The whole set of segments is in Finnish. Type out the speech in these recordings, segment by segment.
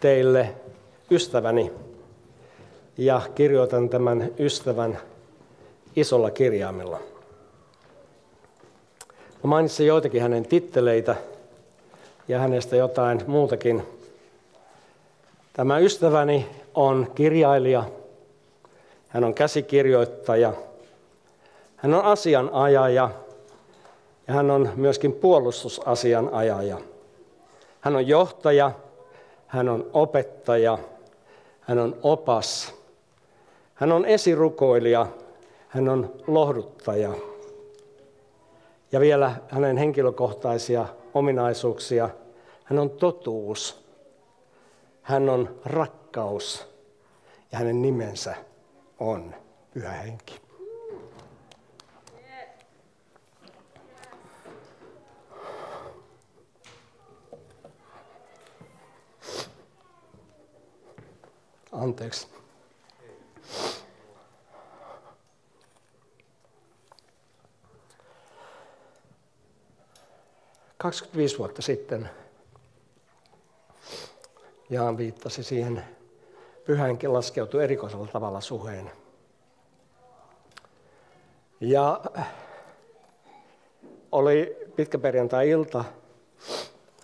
teille ystäväni ja kirjoitan tämän ystävän isolla kirjaimella. Mä mainitsin joitakin hänen titteleitä ja hänestä jotain muutakin. Tämä ystäväni on kirjailija, hän on käsikirjoittaja, hän on asianajaja ja hän on myöskin puolustusasianajaja. Hän on johtaja, hän on opettaja, hän on opas, hän on esirukoilija, hän on lohduttaja. Ja vielä hänen henkilökohtaisia ominaisuuksia. Hän on totuus, hän on rakkaus ja hänen nimensä on Pyhä Henki. Anteeksi. Kaksikymmentäviisi vuotta sitten Jaan viittasi siihen pyhänkin laskeutui erikoisella tavalla suheen. Ja oli pitkäperjantai-ilta,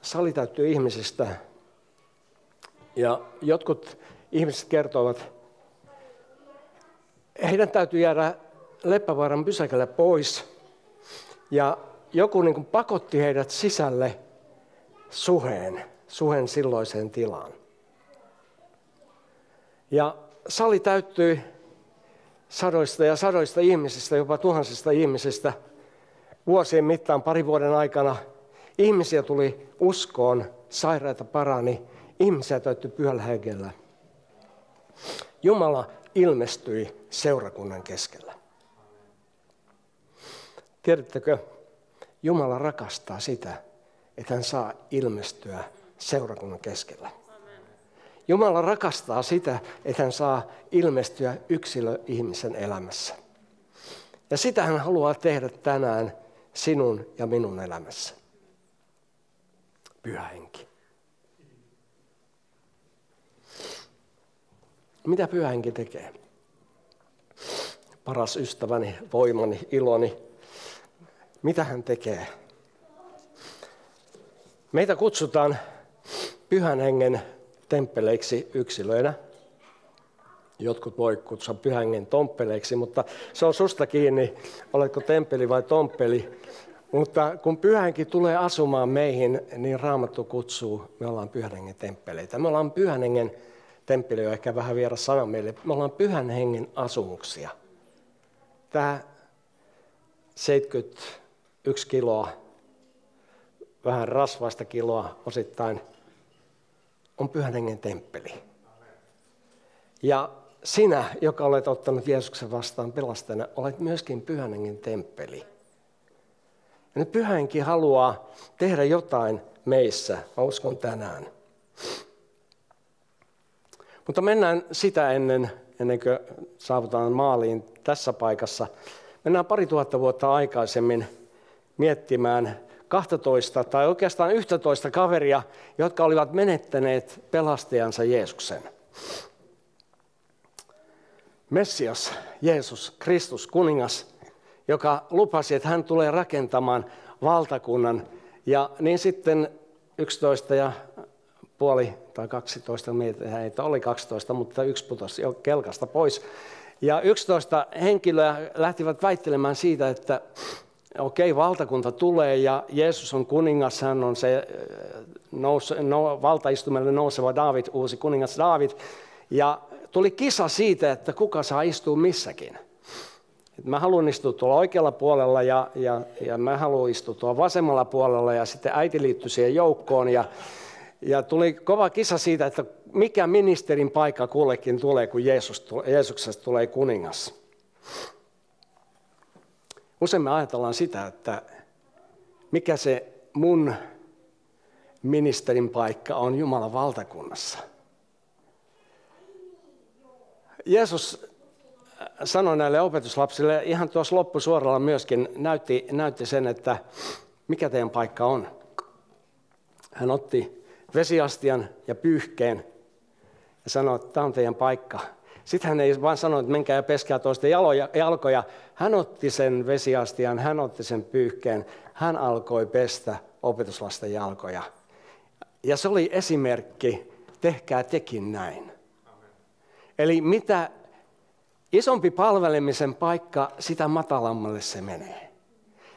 sali täyttyi ihmisistä. Ja jotkut ihmiset kertoivat, heidän täytyy jäädä Leppävaaran pysäkällä pois. Ja joku niin kuin pakotti heidät sisälle suheen, suhen silloiseen tilaan. Ja sali täyttyi sadoista ja sadoista ihmisistä, jopa tuhansista ihmisistä. Vuosien mittaan, pari vuoden aikana, ihmisiä tuli uskoon, sairaita parani, ihmisiä täyttyi pyhällä hengellä. Jumala ilmestyi seurakunnan keskellä. Tiedättekö, Jumala rakastaa sitä, että hän saa ilmestyä seurakunnan keskellä. Jumala rakastaa sitä, että hän saa ilmestyä yksilö-ihmisen elämässä. Ja sitä hän haluaa tehdä tänään sinun ja minun elämässä. Pyhä henki. Mitä pyhä henki tekee? Paras ystäväni, voimani, iloni. Mitä hän tekee? Meitä kutsutaan pyhän hengen temppeleiksi yksilöinä. Jotkut voi kutsua pyhängen tomppeleiksi, mutta se on susta kiinni, oletko temppeli vai tomppeli. Mutta kun pyhänkin tulee asumaan meihin, niin Raamattu kutsuu, me ollaan pyhän hengen temppeleitä. Me ollaan pyhän hengen temppeli on ehkä vähän vieras sana meille. Me ollaan pyhän hengen asumuksia. Tämä 71 kiloa, vähän rasvaista kiloa osittain, on pyhän hengen temppeli. Ja sinä, joka olet ottanut Jeesuksen vastaan pelastajana, olet myöskin pyhän hengen temppeli. Ja nyt pyhänkin haluaa tehdä jotain meissä, mä uskon tänään. Mutta mennään sitä ennen, ennen kuin saavutaan maaliin tässä paikassa. Mennään pari tuhatta vuotta aikaisemmin miettimään 12 tai oikeastaan 11 kaveria, jotka olivat menettäneet pelastajansa Jeesuksen. Messias, Jeesus, Kristus, kuningas, joka lupasi, että hän tulee rakentamaan valtakunnan. Ja niin sitten 11 ja puoli tai 12, meitä oli 12, mutta yksi putosi jo kelkasta pois. Ja 11 henkilöä lähtivät väittelemään siitä, että okei, okay, valtakunta tulee ja Jeesus on kuningas, hän on se äh, nous, no, valtaistumelle nouseva David, uusi kuningas David. Ja tuli kisa siitä, että kuka saa istua missäkin. Et mä haluan istua tuolla oikealla puolella ja, ja, ja mä haluan istua tuolla vasemmalla puolella ja sitten äiti liittyi siihen joukkoon ja, ja tuli kova kisa siitä, että mikä ministerin paikka kullekin tulee, kun Jeesus, Jeesuksesta tulee kuningas. Usein me ajatellaan sitä, että mikä se mun ministerin paikka on Jumalan valtakunnassa. Jeesus sanoi näille opetuslapsille ihan tuossa loppusuoralla myöskin näytti, näytti sen, että mikä teidän paikka on. Hän otti vesiastian ja pyyhkeen ja sanoi, että tämä on teidän paikka. Sitten hän ei vaan sano, että menkää ja peskää toisten jaloja, jalkoja. Hän otti sen vesiastian, hän otti sen pyyhkeen. Hän alkoi pestä opetuslasten jalkoja. Ja se oli esimerkki, tehkää tekin näin. Eli mitä isompi palvelemisen paikka, sitä matalammalle se menee.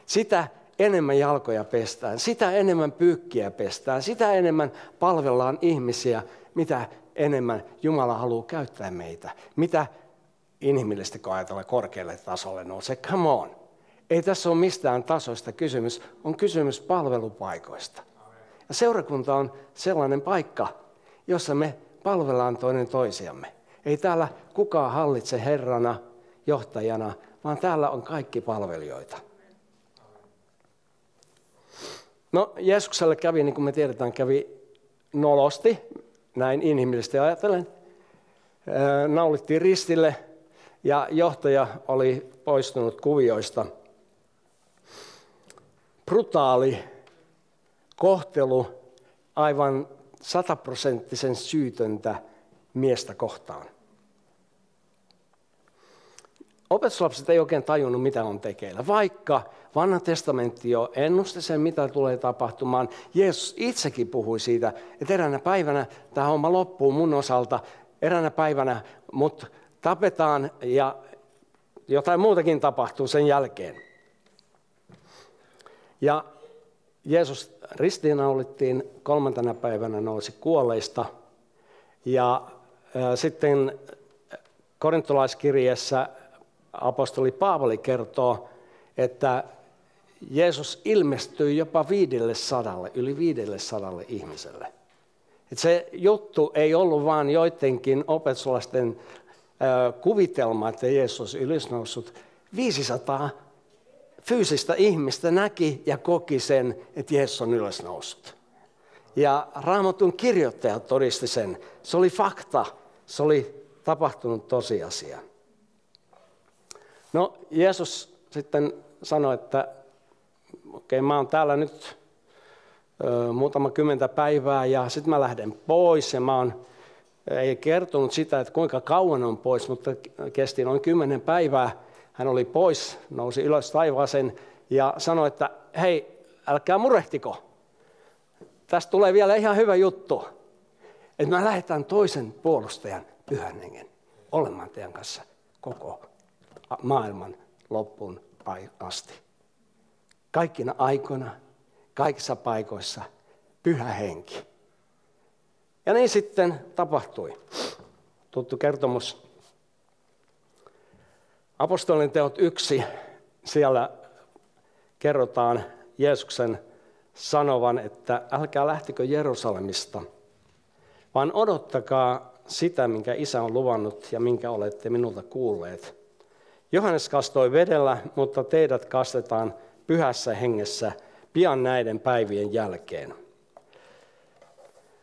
Sitä enemmän jalkoja pestään, sitä enemmän pyykkiä pestään, sitä enemmän palvellaan ihmisiä, mitä enemmän Jumala haluaa käyttää meitä. Mitä inhimillisesti kun ajatellaan korkealle tasolle nousee, come on. Ei tässä ole mistään tasoista kysymys, on kysymys palvelupaikoista. Ja seurakunta on sellainen paikka, jossa me palvellaan toinen toisiamme. Ei täällä kukaan hallitse herrana, johtajana, vaan täällä on kaikki palvelijoita. No Jeesukselle kävi, niin kuin me tiedetään, kävi nolosti, näin inhimillisesti ajatellen. Naulittiin ristille ja johtaja oli poistunut kuvioista. Brutaali kohtelu aivan sataprosenttisen syytöntä miestä kohtaan. Opetuslapset ei oikein tajunnut, mitä on tekeillä, vaikka vanha testamentti jo ennusti sen, mitä tulee tapahtumaan. Jeesus itsekin puhui siitä, että eräänä päivänä tämä homma loppuu mun osalta, eräänä päivänä mut tapetaan ja jotain muutakin tapahtuu sen jälkeen. Ja Jeesus ristiinnaulittiin, kolmantena päivänä nousi kuolleista ja sitten korintolaiskirjeessä apostoli Paavali kertoo, että Jeesus ilmestyi jopa viidelle sadalle, yli viidelle sadalle ihmiselle. Et se juttu ei ollut vain joidenkin opetuslasten kuvitelma, että Jeesus ylösnoussut. 500 fyysistä ihmistä näki ja koki sen, että Jeesus on ylösnoussut. Ja Raamatun kirjoittajat todisti sen. Se oli fakta, se oli tapahtunut tosiasia. No Jeesus sitten sanoi, että okei okay, mä oon täällä nyt ö, muutama kymmentä päivää ja sitten mä lähden pois ja mä oon, ei kertonut sitä, että kuinka kauan on pois, mutta kesti noin kymmenen päivää. Hän oli pois, nousi ylös taivaaseen ja sanoi, että hei, älkää murehtiko. Tästä tulee vielä ihan hyvä juttu. Että me lähdetään toisen puolustajan pyhän hengen olemaan teidän kanssa koko maailman loppuun asti. Kaikkina aikoina, kaikissa paikoissa, pyhä henki. Ja niin sitten tapahtui. Tuttu kertomus. Apostolin teot yksi, siellä kerrotaan Jeesuksen sanovan, että älkää lähtikö Jerusalemista, vaan odottakaa sitä, minkä isä on luvannut ja minkä olette minulta kuulleet. Johannes kastoi vedellä, mutta teidät kastetaan pyhässä hengessä pian näiden päivien jälkeen.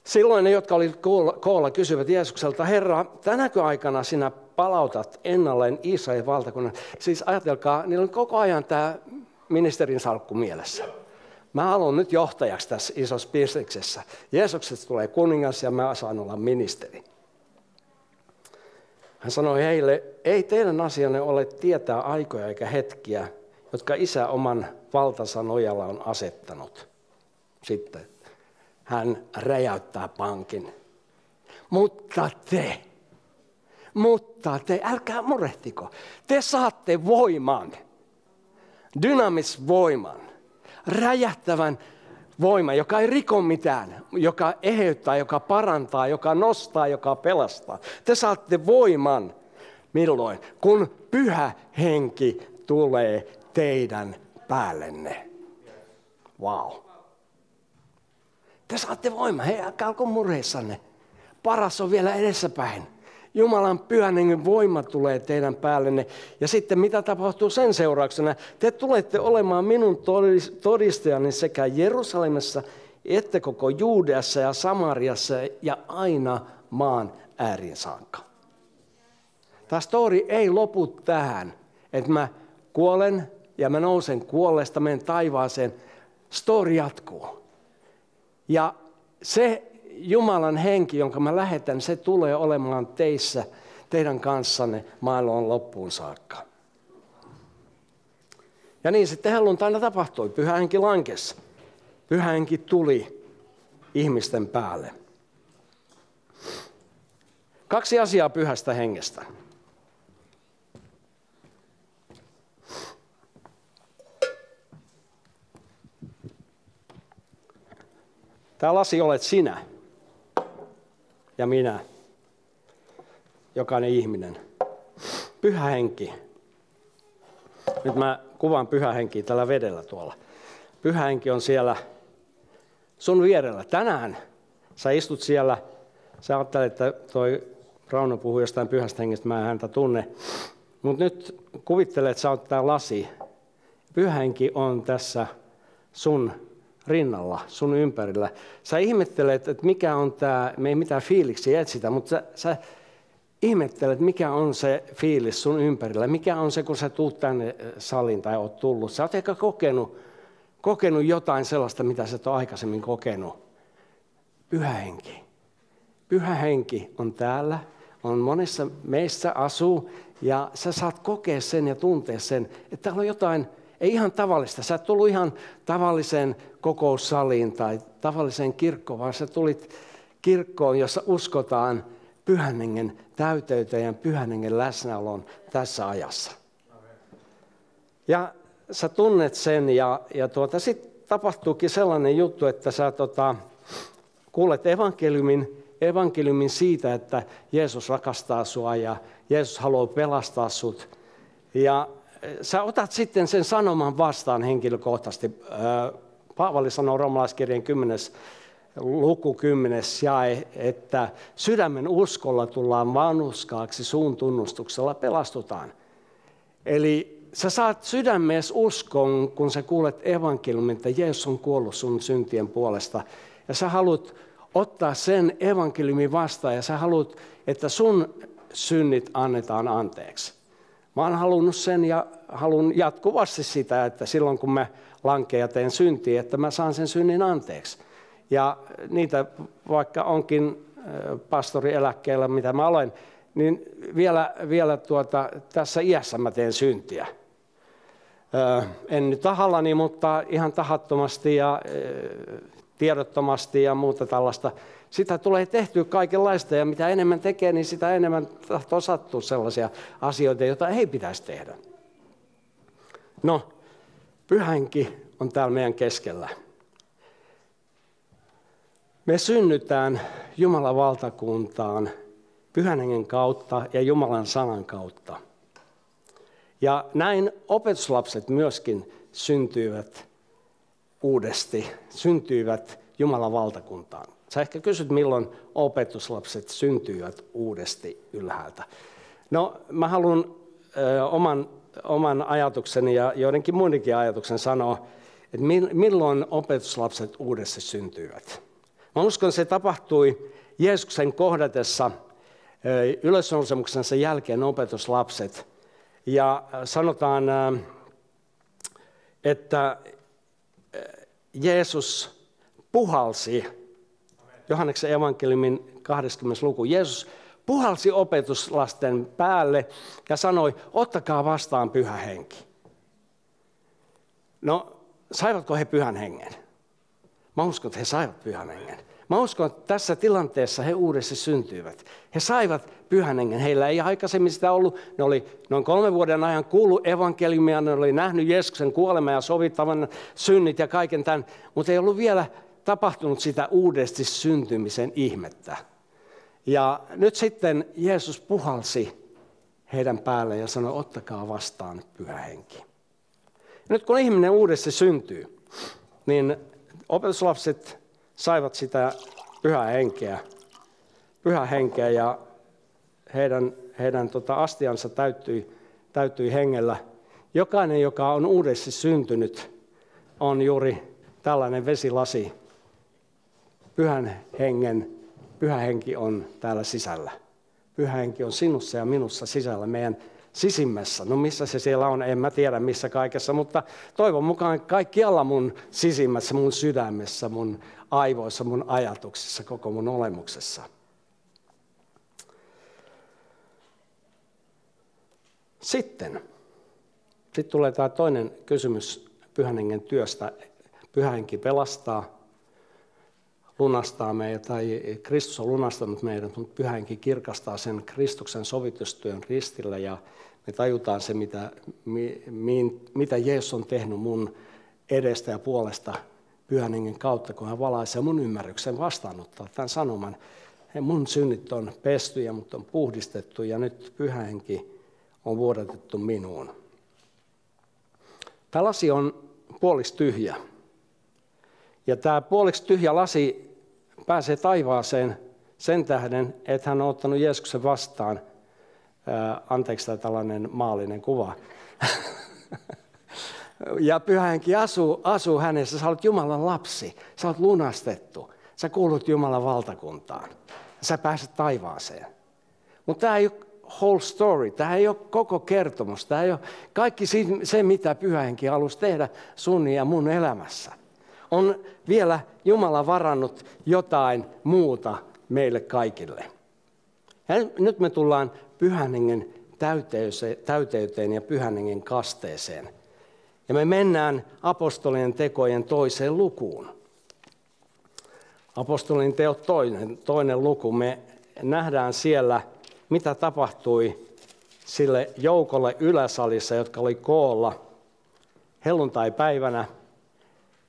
Silloin ne, jotka olivat koolla, kysyivät Jeesukselta, Herra, tänäkö aikana sinä palautat ennalleen Israelin valtakunnan? Siis ajatelkaa, niillä on koko ajan tämä ministerin salkku mielessä. Mä haluan nyt johtajaksi tässä isossa bisneksessä. Jeesuksesta tulee kuningas ja mä saan olla ministeri. Hän sanoi heille, ei teidän asianne ole tietää aikoja eikä hetkiä, jotka isä oman valtansa nojalla on asettanut. Sitten hän räjäyttää pankin. Mutta te, mutta te, älkää murehtiko, te saatte voiman, dynamisvoiman, räjähtävän voima, joka ei riko mitään, joka eheyttää, joka parantaa, joka nostaa, joka pelastaa. Te saatte voiman. Milloin? Kun pyhä henki tulee teidän päällenne. Wow. Te Te saatte voimaa. Hei, älkää alko murheissanne. Paras on vielä edessäpäin. Jumalan pyhän voima tulee teidän päällenne. Ja sitten mitä tapahtuu sen seurauksena? Te tulette olemaan minun todistajani sekä Jerusalemissa että koko Juudeassa ja Samariassa ja aina maan ääriin saakka. Tämä story ei lopu tähän, että mä kuolen ja mä nousen kuolleesta, menen taivaaseen. Story jatkuu. Ja se Jumalan henki, jonka mä lähetän, se tulee olemaan teissä, teidän kanssanne maailman loppuun saakka. Ja niin sitten helluntaina tapahtui. Pyhä henki lankesi. Pyhä henki tuli ihmisten päälle. Kaksi asiaa pyhästä hengestä. Tämä lasi olet sinä ja minä, jokainen ihminen. Pyhä henki. Nyt mä kuvaan pyhä henki tällä vedellä tuolla. Pyhä henki on siellä sun vierellä. Tänään sä istut siellä, sä ajattelet, että toi Rauno puhuu jostain pyhästä hengestä, mä en häntä tunne. Mutta nyt kuvittele, että sä oot tää lasi. Pyhä henki on tässä sun rinnalla, sun ympärillä. Sä ihmettelet, että mikä on tämä, me ei mitään fiiliksi etsitä, mutta sä, sä ihmettelet, mikä on se fiilis sun ympärillä. Mikä on se, kun sä tuut tänne saliin tai oot tullut. Sä oot ehkä kokenut, kokenut jotain sellaista, mitä sä et ole aikaisemmin kokenut. Pyhä henki. Pyhä henki on täällä, on monessa meissä asuu, ja sä saat kokea sen ja tuntea sen, että täällä on jotain, ei ihan tavallista. Sä et tullut ihan tavalliseen kokoussaliin tai tavalliseen kirkkoon, vaan sä tulit kirkkoon, jossa uskotaan pyhän hengen täyteyteen ja pyhän läsnäolon tässä ajassa. Ja sä tunnet sen ja, ja tuota, sitten tapahtuukin sellainen juttu, että sä tota, kuulet evankeliumin, evankeliumin siitä, että Jeesus rakastaa sua ja Jeesus haluaa pelastaa sut. Ja sä otat sitten sen sanoman vastaan henkilökohtaisesti. Paavali sanoo romalaiskirjan 10. luku 10 jae, että sydämen uskolla tullaan vanhuskaaksi, suun tunnustuksella pelastutaan. Eli sä saat sydämees uskon, kun sä kuulet evankeliumin, että Jeesus on kuollut sun syntien puolesta. Ja sä haluat ottaa sen evankeliumin vastaan ja sä haluat, että sun synnit annetaan anteeksi. Mä oon halunnut sen ja haluan jatkuvasti sitä, että silloin kun mä lankeen ja teen syntiä, että mä saan sen synnin anteeksi. Ja niitä, vaikka onkin pastorieläkkeellä, mitä mä olen, niin vielä, vielä tuota, tässä iässä mä teen syntiä. en nyt tahallani, mutta ihan tahattomasti ja tiedottomasti ja muuta tällaista. Sitä tulee tehtyä kaikenlaista ja mitä enemmän tekee, niin sitä enemmän tahtoo sattua sellaisia asioita, joita ei pitäisi tehdä. No, pyhänki on täällä meidän keskellä. Me synnytään Jumalan valtakuntaan pyhän hengen kautta ja Jumalan sanan kautta. Ja näin opetuslapset myöskin syntyivät uudesti, syntyivät Jumalan valtakuntaan. Sä ehkä kysyt, milloin opetuslapset syntyivät uudesti ylhäältä. No, mä haluan oman oman ajatukseni ja joidenkin muidenkin ajatuksen sanoa, että milloin opetuslapset uudessa syntyivät. Mä uskon, että se tapahtui Jeesuksen kohdatessa ylösnousemuksensa jälkeen opetuslapset. Ja sanotaan, että Jeesus puhalsi, Johanneksen evankeliumin 20. luku, Jeesus puhalsi opetuslasten päälle ja sanoi, ottakaa vastaan pyhä henki. No, saivatko he pyhän hengen? Mä uskon, että he saivat pyhän hengen. Mä uskon, että tässä tilanteessa he uudessa syntyivät. He saivat pyhän hengen. Heillä ei aikaisemmin sitä ollut. Ne oli noin kolmen vuoden ajan kuullut evankeliumia, ne oli nähnyt Jeesuksen kuoleman ja sovittavan synnit ja kaiken tämän, mutta ei ollut vielä tapahtunut sitä uudesti syntymisen ihmettä. Ja nyt sitten Jeesus puhalsi heidän päälle ja sanoi, ottakaa vastaan pyhä henki. Nyt kun ihminen uudessa syntyy, niin opetuslapset saivat sitä pyhää henkeä, pyhä henkeä ja heidän, heidän tota astiansa täyttyi, täyttyi hengellä. Jokainen, joka on uudessa syntynyt, on juuri tällainen vesilasi. Pyhän hengen, pyhä henki on täällä sisällä. Pyhä henki on sinussa ja minussa sisällä, meidän sisimmässä. No missä se siellä on, en mä tiedä missä kaikessa, mutta toivon mukaan kaikkialla mun sisimmässä, mun sydämessä, mun aivoissa, mun ajatuksissa, koko mun olemuksessa. Sitten, sitten tulee tämä toinen kysymys pyhän hengen työstä. Pyhä henki pelastaa, lunastaa meidät, tai Kristus on lunastanut meidät, mutta pyhä henki kirkastaa sen Kristuksen sovitustyön ristillä ja me tajutaan se, mitä, mi, mi, mitä Jeesus on tehnyt mun edestä ja puolesta pyhän hengen kautta, kun hän valaisee mun ymmärryksen vastaanottaa tämän sanoman. Mun synnit on pesty ja mut on puhdistettu ja nyt pyhä henki on vuodatettu minuun. Tämä lasi on puoliksi tyhjä. Ja tämä puoliksi tyhjä lasi pääsee taivaaseen sen tähden, että hän on ottanut Jeesuksen vastaan. Ää, anteeksi tämä tällainen maallinen kuva. ja pyhänkin asuu, asuu hänessä. Sä olet Jumalan lapsi. Sä olet lunastettu. Sä kuulut Jumalan valtakuntaan. Sä pääset taivaaseen. Mutta tämä ei ole whole story. Tämä ei ole koko kertomus. Tämä ei ole kaikki se, mitä pyhähenki halusi tehdä sun ja mun elämässä. On vielä Jumala varannut jotain muuta meille kaikille. Ja nyt me tullaan pyhän hengen täyteyteen ja pyhän hengen kasteeseen. Ja me mennään apostolien tekojen toiseen lukuun. Apostolien teot toinen, toinen luku. Me nähdään siellä – mitä tapahtui sille joukolle yläsalissa, jotka oli koolla helluntai-päivänä.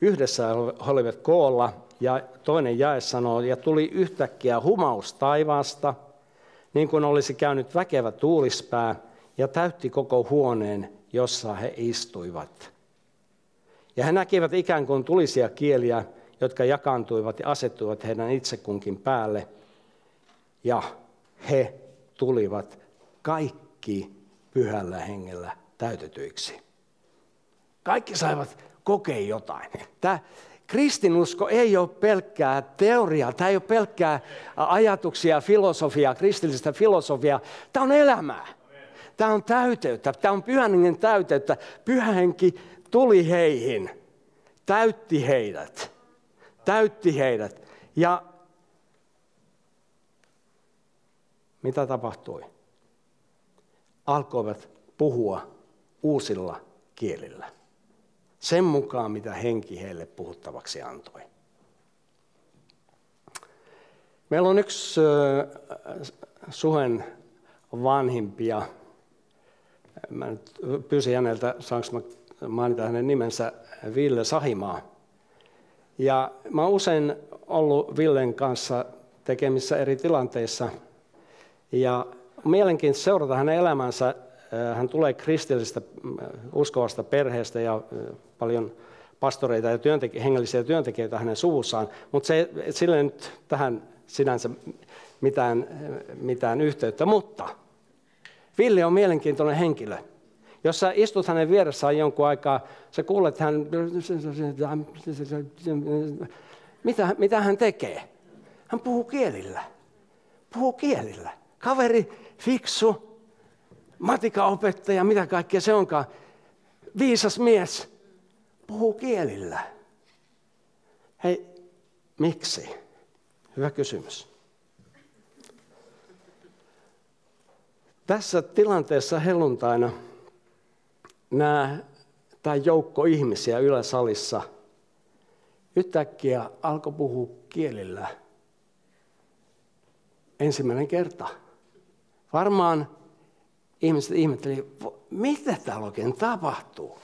Yhdessä olivat koolla ja toinen jae sanoo, ja tuli yhtäkkiä humaus taivaasta, niin kuin olisi käynyt väkevä tuulispää, ja täytti koko huoneen, jossa he istuivat. Ja he näkivät ikään kuin tulisia kieliä, jotka jakaantuivat ja asettuivat heidän itse kunkin päälle. Ja he tulivat kaikki pyhällä hengellä täytetyiksi. Kaikki saivat kokea jotain. Tämä kristinusko ei ole pelkkää teoriaa, tämä ei ole pelkkää ajatuksia, filosofiaa, kristillistä filosofiaa. Tämä on elämää. Tämä on täyteyttä, tämä on pyhän täyteyttä. Pyhä henki tuli heihin, täytti heidät, täytti heidät. Ja mitä tapahtui? Alkoivat puhua uusilla kielillä. Sen mukaan, mitä henki heille puhuttavaksi antoi. Meillä on yksi Suhen vanhimpia. Mä nyt pyysin häneltä, saanko mä mainita hänen nimensä, Ville Sahimaa. Ja mä oon usein ollut Villen kanssa tekemissä eri tilanteissa – ja mielenkiintoista seurata hänen elämänsä. Äh, hän tulee kristillisestä äh, uskovasta perheestä ja äh, paljon pastoreita ja työntek- hengellisiä työntekijöitä hänen suvussaan, mutta se, ei nyt tähän sinänsä mitään, mitään yhteyttä. Mutta Ville on mielenkiintoinen henkilö. Jos sä istut hänen vieressään jonkun aikaa, sä kuulet hän, mitä, mitä hän tekee. Hän puhuu kielillä. Puhuu kielillä. Kaveri, fiksu, matikaopettaja, mitä kaikkea se onkaan. Viisas mies, puhuu kielillä. Hei, miksi? Hyvä kysymys. Tässä tilanteessa helluntaina nämä, tämä joukko ihmisiä yläsalissa yhtäkkiä alkoi puhua kielillä ensimmäinen kerta. Varmaan ihmiset ihmettelivät, mitä täällä oikein tapahtuu.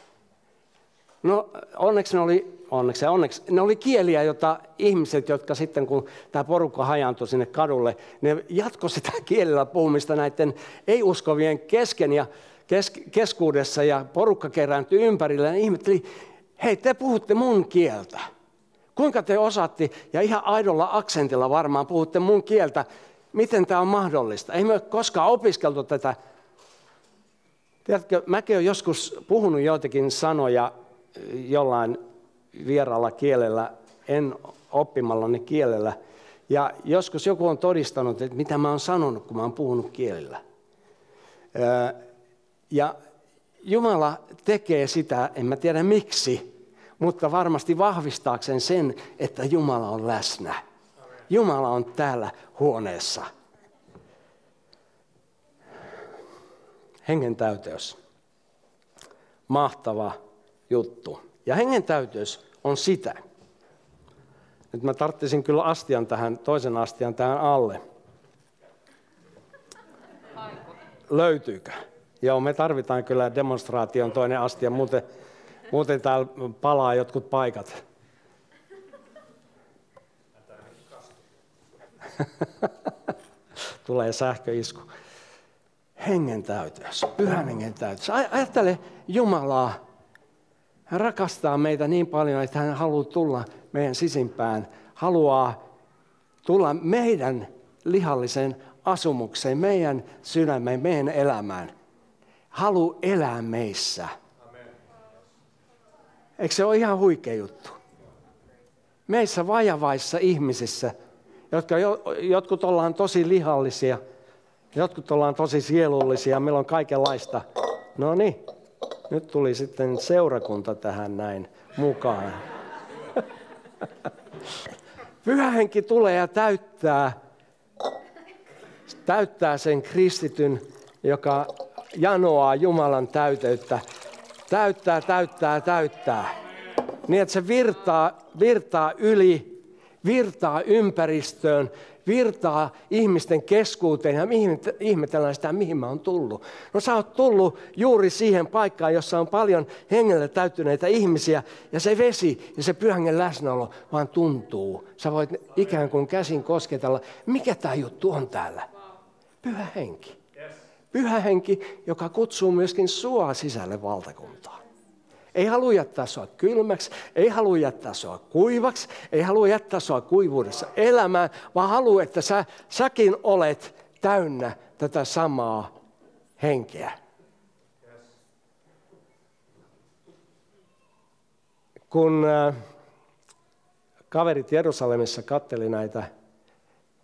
No onneksi ne oli, onneksi onneksi, ne oli kieliä, jota ihmiset, jotka sitten kun tämä porukka hajaantui sinne kadulle, ne jatko sitä kielellä puhumista näiden ei-uskovien kesken ja kes, keskuudessa ja porukka kerääntyi ympärillä ja ihmetteli, hei te puhutte mun kieltä. Kuinka te osaatte, ja ihan aidolla aksentilla varmaan puhutte mun kieltä, miten tämä on mahdollista? Ei me koskaan opiskeltu tätä. Tiedätkö, mäkin olen joskus puhunut joitakin sanoja jollain vieralla kielellä, en oppimallani kielellä. Ja joskus joku on todistanut, että mitä mä oon sanonut, kun mä oon puhunut kielillä. Ja Jumala tekee sitä, en mä tiedä miksi, mutta varmasti vahvistaakseen sen, että Jumala on läsnä. Jumala on täällä huoneessa. Hengen täyteys. Mahtava juttu. Ja hengen täyteys on sitä. Nyt mä tarttisin kyllä astian tähän, toisen astian tähän alle. Löytyykö? Joo, me tarvitaan kyllä demonstraation toinen astia, muuten, muuten täällä palaa jotkut paikat. Tulee sähköisku. Hengen täyteys, pyhän hengen täyteys. Ajattele Jumalaa. Hän rakastaa meitä niin paljon, että hän haluaa tulla meidän sisimpään. Haluaa tulla meidän lihallisen asumukseen, meidän sydämeen, meidän elämään. Halu elää meissä. Eikö se ole ihan huikea juttu? Meissä vajavaissa ihmisissä jotka jotkut ollaan tosi lihallisia, jotkut ollaan tosi sielullisia, meillä on kaikenlaista. No niin, nyt tuli sitten seurakunta tähän näin mukaan. Pyhähenki tulee ja täyttää, täyttää sen kristityn, joka janoaa Jumalan täyteyttä. Täyttää, täyttää, täyttää. Niin että se virtaa, virtaa yli virtaa ympäristöön, virtaa ihmisten keskuuteen ja ihmetellään sitä, mihin mä oon tullut. No sä oot tullut juuri siihen paikkaan, jossa on paljon hengellä täyttyneitä ihmisiä ja se vesi ja se pyhängen läsnäolo vaan tuntuu. Sä voit ikään kuin käsin kosketella, mikä tämä juttu on täällä. Pyhä henki. Pyhä henki, joka kutsuu myöskin sua sisälle valtakuntaan. Ei halua jättää sua kylmäksi, ei halua jättää sua kuivaksi, ei halua jättää sua kuivuudessa elämään, vaan haluaa, että sä, säkin olet täynnä tätä samaa henkeä. Kun äh, kaverit Jerusalemissa katteli näitä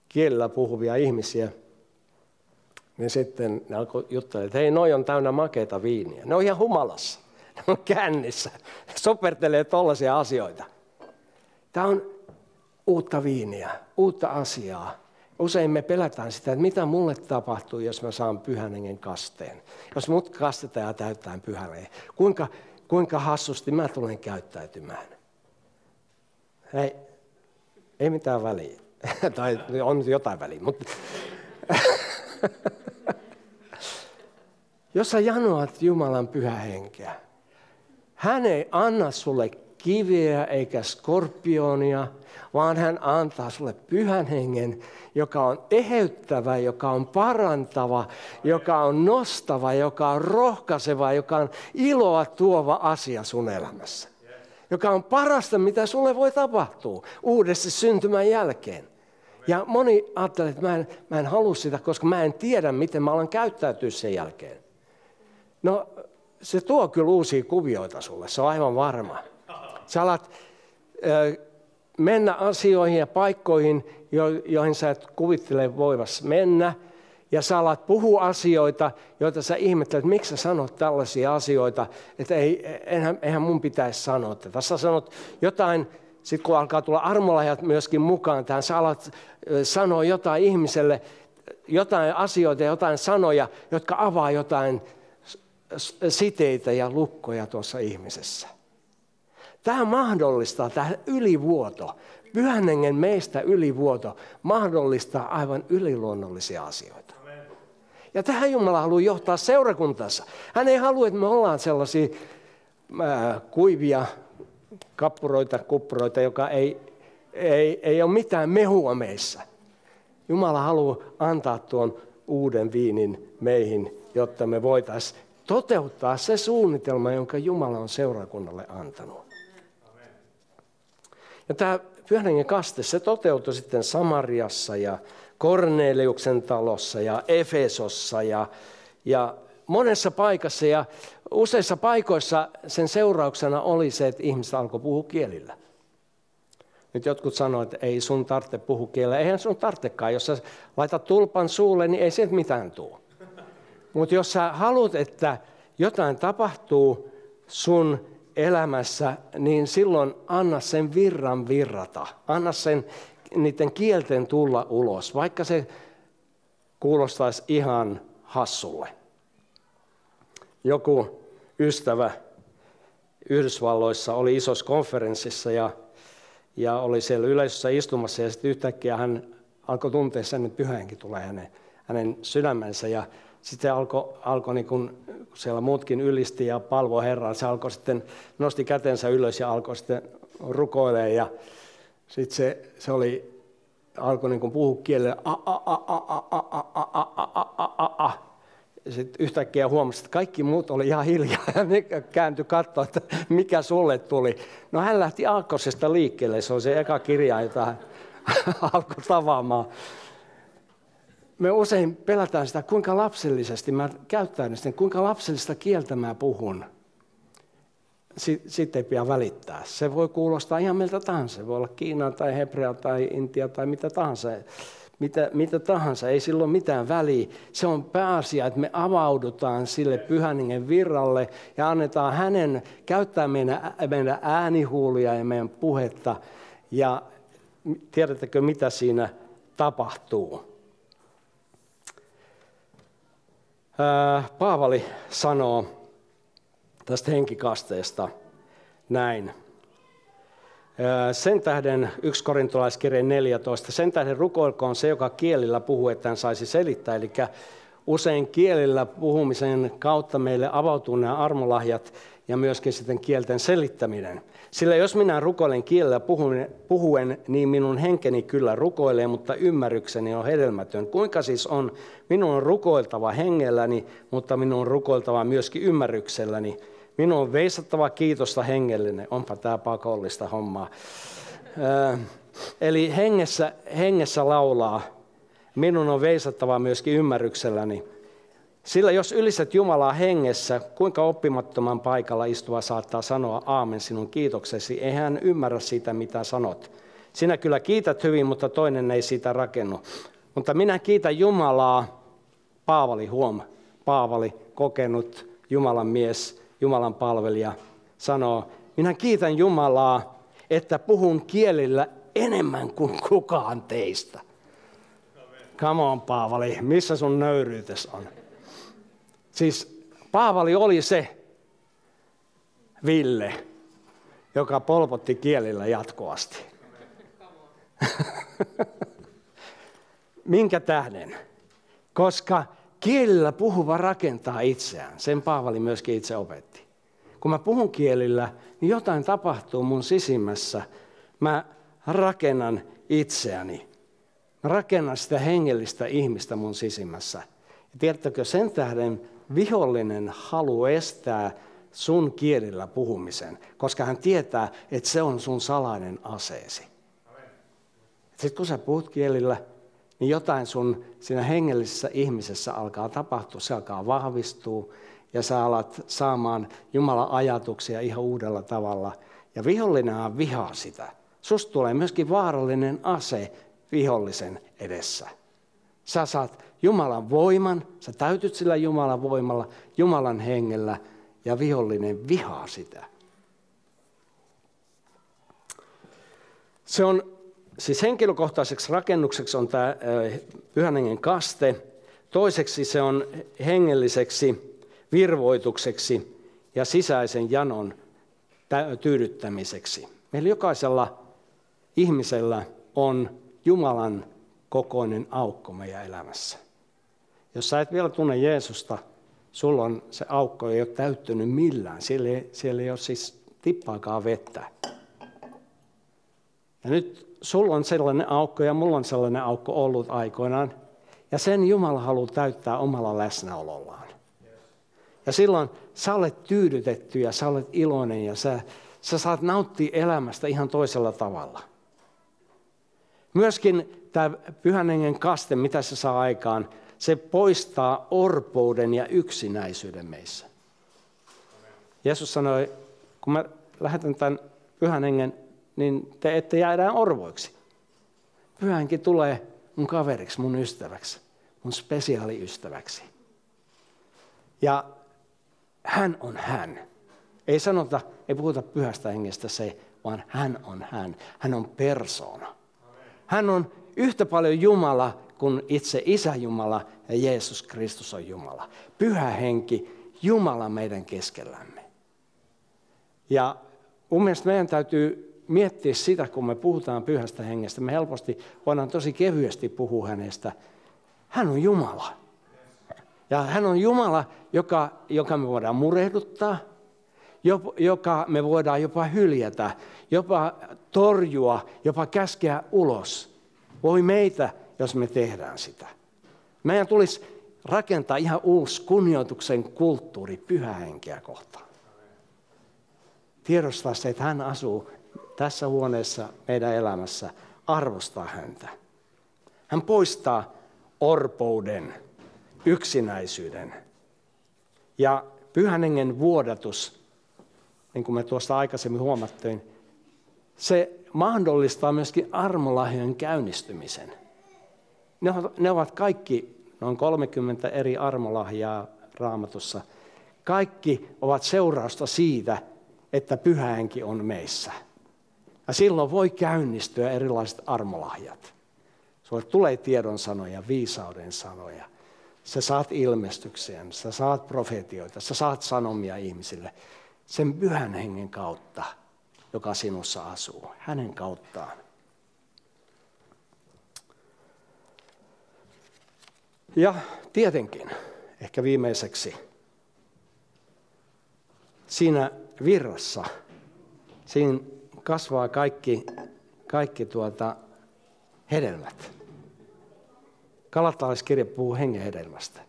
kielellä puhuvia ihmisiä, niin sitten ne alkoi juttelemaan, että hei, noi on täynnä makeita viiniä. Ne on ihan humalassa on kännissä, sopertelee tollaisia asioita. Tämä on uutta viiniä, uutta asiaa. Usein me pelätään sitä, että mitä mulle tapahtuu, jos mä saan pyhän hengen kasteen. Jos mut kastetaan ja täyttää pyhälle. Kuinka, kuinka hassusti mä tulen käyttäytymään. Hei, ei mitään väliä. tai on jotain väliä, mutta... jos sä janoat Jumalan pyhä henkeä, hän ei anna sulle kiviä eikä skorpionia, vaan hän antaa sulle pyhän hengen, joka on eheyttävä, joka on parantava, joka on nostava, joka on rohkaiseva, joka on iloa tuova asia sun elämässä. Joka on parasta, mitä sulle voi tapahtua uudessa syntymän jälkeen. Ja moni ajattelee, että mä en, mä en halua sitä, koska mä en tiedä, miten mä alan käyttäytyä sen jälkeen. No se tuo kyllä uusia kuvioita sulle, se on aivan varma. Sä alat mennä asioihin ja paikkoihin, joihin sä et kuvittele voivassa mennä. Ja sä alat puhua asioita, joita sä ihmettelet, miksi sä sanot tällaisia asioita, että ei, eihän, eihän mun pitäisi sanoa tätä. Sä sanot jotain, sitten kun alkaa tulla armolahjat myöskin mukaan tähän, sä alat sanoa jotain ihmiselle, jotain asioita, jotain sanoja, jotka avaa jotain siteitä ja lukkoja tuossa ihmisessä. Tämä mahdollistaa, tämä ylivuoto, pyhän meistä ylivuoto, mahdollistaa aivan yliluonnollisia asioita. Ja tähän Jumala haluaa johtaa seurakuntansa. Hän ei halua, että me ollaan sellaisia ää, kuivia kappuroita, kuppuroita, joka ei, ei, ei ole mitään mehua meissä. Jumala haluaa antaa tuon uuden viinin meihin, jotta me voitaisiin toteuttaa se suunnitelma, jonka Jumala on seurakunnalle antanut. Ja tämä pyhän kaste, se toteutui sitten Samariassa ja Korneliuksen talossa ja Efesossa ja, ja monessa paikassa. Ja useissa paikoissa sen seurauksena oli se, että ihmiset alkoi puhua kielillä. Nyt jotkut sanoivat, että ei sun tarvitse puhua kielellä. Eihän sun tarvitsekaan. Jos sä laitat tulpan suulle, niin ei sieltä mitään tule. Mutta jos sä haluat, että jotain tapahtuu sun elämässä, niin silloin anna sen virran virrata. Anna sen niiden kielten tulla ulos, vaikka se kuulostaisi ihan hassulle. Joku ystävä Yhdysvalloissa oli isossa konferenssissa ja, ja oli siellä yleisössä istumassa ja sitten yhtäkkiä hän alkoi tuntea sen, että pyhänkin tulee hänen, hänen sydämensä ja sitten alkoi, alkoi niin kun siellä muutkin ylisti ja palvo Herraa, se alkoi sitten, nosti kätensä ylös ja alkoi sitten rukoilemaan ja sitten se, se oli, alkoi niin puhua kielellä, sitten yhtäkkiä huomasi, että kaikki muut oli ihan hiljaa ja ne kääntyi katsoa, että mikä sulle tuli. No hän lähti aakkosesta liikkeelle, se on se eka kirja, jota hän alkoi tavaamaan me usein pelätään sitä, kuinka lapsellisesti mä käyttäydyn sitten, kuinka lapsellista kieltä mä puhun. Sitten ei pidä välittää. Se voi kuulostaa ihan miltä tahansa. Se voi olla Kiina tai Hebrea tai Intia tai mitä tahansa. Mitä, mitä tahansa, ei silloin mitään väliä. Se on pääasia, että me avaudutaan sille pyhän virralle ja annetaan hänen käyttää meidän, meidän äänihuulia ja meidän puhetta. Ja tiedättekö, mitä siinä tapahtuu? Paavali sanoo tästä henkikasteesta näin. Sen tähden, 1 korintolaiskirje 14, sen tähden rukoilkoon se, joka kielillä puhuu, että hän saisi selittää. Eli usein kielillä puhumisen kautta meille avautuu nämä armolahjat ja myöskin sitten kielten selittäminen. Sillä jos minä rukoilen kielellä puhuen, niin minun henkeni kyllä rukoilee, mutta ymmärrykseni on hedelmätön. Kuinka siis on, minun on rukoiltava hengelläni, mutta minun on rukoiltava myöskin ymmärrykselläni. Minun on veisattava kiitosta hengellinen. Onpa tämä pakollista hommaa. eli hengessä, hengessä laulaa. Minun on veisattava myöskin ymmärrykselläni. Sillä jos ylistät Jumalaa hengessä, kuinka oppimattoman paikalla istuva saattaa sanoa aamen sinun kiitoksesi, ei hän ymmärrä sitä, mitä sanot. Sinä kyllä kiität hyvin, mutta toinen ei siitä rakennu. Mutta minä kiitän Jumalaa, Paavali huom, Paavali, kokenut Jumalan mies, Jumalan palvelija, sanoo, minä kiitän Jumalaa, että puhun kielillä enemmän kuin kukaan teistä. Come on, Paavali, missä sun nöyryytes on? Siis Paavali oli se Ville, joka polpotti kielillä jatkuvasti. Minkä tähden? Koska kielillä puhuva rakentaa itseään. Sen Paavali myöskin itse opetti. Kun mä puhun kielillä, niin jotain tapahtuu mun sisimmässä. Mä rakennan itseäni. Mä rakennan sitä hengellistä ihmistä mun sisimmässä. Ja tiedättekö, sen tähden vihollinen haluaa estää sun kielillä puhumisen, koska hän tietää, että se on sun salainen aseesi. Sitten kun sä puhut kielillä, niin jotain sun siinä hengellisessä ihmisessä alkaa tapahtua, se alkaa vahvistua ja sä alat saamaan Jumalan ajatuksia ihan uudella tavalla. Ja vihollinen vihaa sitä. Susta tulee myöskin vaarallinen ase vihollisen edessä. Sä saat Jumalan voiman, sä täytyt sillä Jumalan voimalla, Jumalan hengellä ja vihollinen vihaa sitä. Se on, siis henkilökohtaiseksi rakennukseksi on tämä pyhän hengen kaste. Toiseksi se on hengelliseksi virvoitukseksi ja sisäisen janon tyydyttämiseksi. Meillä jokaisella ihmisellä on Jumalan kokoinen aukko meidän elämässä. Jos sä et vielä tunne Jeesusta, sulla on se aukko ei ole täyttynyt millään. Siellä ei, siellä ei ole siis tippaakaan vettä. Ja nyt sulla on sellainen aukko ja mulla on sellainen aukko ollut aikoinaan. Ja sen Jumala haluaa täyttää omalla läsnäolollaan. Ja silloin sä olet tyydytetty ja sä olet iloinen ja sä, sä saat nauttia elämästä ihan toisella tavalla. Myöskin tämä pyhän hengen kaste, mitä se saa aikaan, se poistaa orpouden ja yksinäisyyden meissä. Jeesus sanoi, kun mä lähetän tämän pyhän hengen, niin te ette jäädään orvoiksi. Pyhänkin tulee mun kaveriksi, mun ystäväksi, mun spesiaaliystäväksi. Ja hän on hän. Ei sanota, ei puhuta pyhästä hengestä se, vaan hän on hän. Hän on persona. Hän on yhtä paljon Jumala kuin itse Isä Jumala ja Jeesus Kristus on Jumala. Pyhä henki, Jumala meidän keskellämme. Ja mun mielestä meidän täytyy miettiä sitä, kun me puhutaan pyhästä hengestä. Me helposti voidaan tosi kevyesti puhua hänestä. Hän on Jumala. Ja hän on Jumala, joka, joka me voidaan murehduttaa, joka me voidaan jopa hyljätä, jopa torjua, jopa käskeä ulos. Voi meitä, jos me tehdään sitä. Meidän tulisi rakentaa ihan uusi kunnioituksen kulttuuri pyhähenkeä kohtaan. Tiedostaa se, että hän asuu tässä huoneessa meidän elämässä, arvostaa häntä. Hän poistaa orpouden, yksinäisyyden. Ja pyhän hengen vuodatus, niin kuin me tuosta aikaisemmin huomattiin, se mahdollistaa myöskin armolahjojen käynnistymisen. Ne ovat kaikki noin 30 eri armolahjaa raamatussa. Kaikki ovat seurausta siitä, että pyhähenki on meissä. Ja silloin voi käynnistyä erilaiset armolahjat. Sulle tulee tiedon sanoja, viisauden sanoja. Sä saat ilmestyksiä, sä saat profetioita, sä saat sanomia ihmisille sen pyhän hengen kautta, joka sinussa asuu, hänen kauttaan. Ja tietenkin, ehkä viimeiseksi, siinä virrassa, siinä kasvaa kaikki, kaikki tuota hedelmät. Kalattalaiskirja puhuu hengen hedelmästä.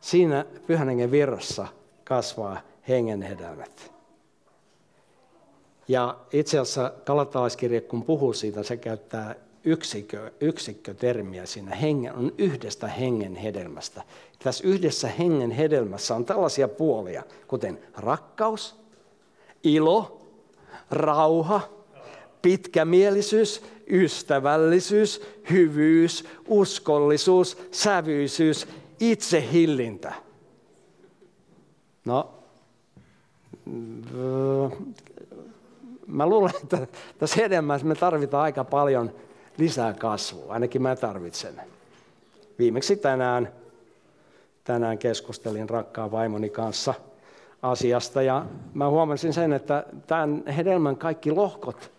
Siinä pyhän hengen virrassa kasvaa hengen hedelmät. Ja itse asiassa kalattalaiskirja, kun puhuu siitä, se käyttää yksikkö, yksikkötermiä siinä. Hengen, on yhdestä hengen hedelmästä. Tässä yhdessä hengen hedelmässä on tällaisia puolia, kuten rakkaus, ilo, rauha, pitkämielisyys, ystävällisyys, hyvyys, uskollisuus, sävyisyys, itsehillintä. No, mä luulen, että tässä hedelmässä me tarvitaan aika paljon lisää kasvua. Ainakin mä tarvitsen. Viimeksi tänään, tänään keskustelin rakkaan vaimoni kanssa – asiasta. Ja mä huomasin sen, että tämän hedelmän kaikki lohkot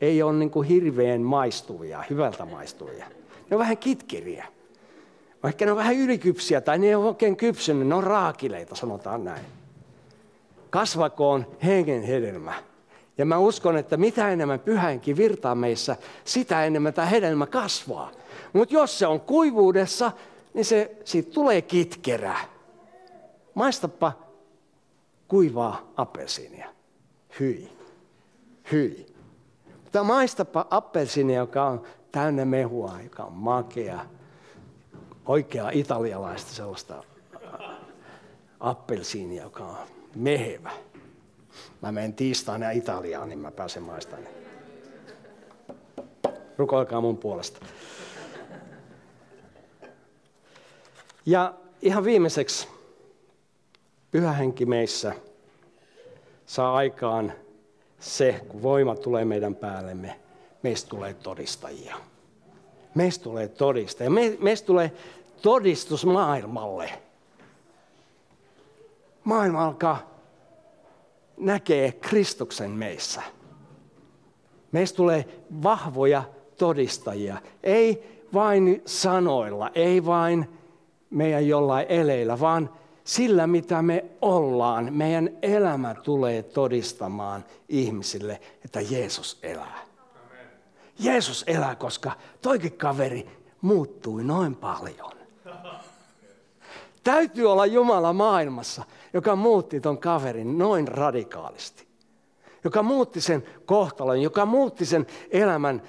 ei ole niin kuin hirveän maistuvia, hyvältä maistuvia. Ne on vähän kitkeriä. Vaikka ne on vähän ylikypsiä tai ne ei ole oikein kypsynyt, ne on raakileita, sanotaan näin. Kasvakoon hengen hedelmä. Ja mä uskon, että mitä enemmän pyhänkin virtaa meissä, sitä enemmän tämä hedelmä kasvaa. Mutta jos se on kuivuudessa, niin se, siitä tulee kitkerä. Maistapa kuivaa appelsiinia. Hyi. Hyi. Mutta maistapa appelsiinia, joka on täynnä mehua, joka on makea, oikea italialaista sellaista appelsiinia, joka on mehevä. Mä menen tiistaina Italiaan, niin mä pääsen maistamaan. Rukoilkaa mun puolesta. Ja ihan viimeiseksi Pyhä henki meissä saa aikaan se, kun voima tulee meidän päällemme, meistä tulee todistajia. Meistä tulee todistajia. Me, meistä tulee todistus maailmalle. Maailma alkaa näkee Kristuksen meissä. Meistä tulee vahvoja todistajia. Ei vain sanoilla, ei vain meidän jollain eleillä, vaan sillä, mitä me ollaan, meidän elämä tulee todistamaan ihmisille, että Jeesus elää. Amen. Jeesus elää, koska toikin kaveri muuttui noin paljon. Täytyy olla Jumala maailmassa, joka muutti ton kaverin noin radikaalisti. joka muutti sen kohtalon, joka muutti sen elämän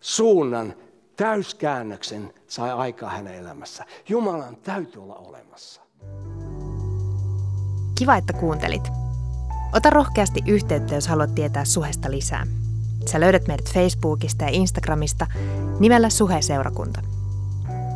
suunnan, täyskäännöksen sai aikaa hänen elämässä. Jumalan täytyy olla olemassa. Kiva, että kuuntelit. Ota rohkeasti yhteyttä, jos haluat tietää suhesta lisää. Sä löydät meidät Facebookista ja Instagramista nimellä Suhe-seurakunta.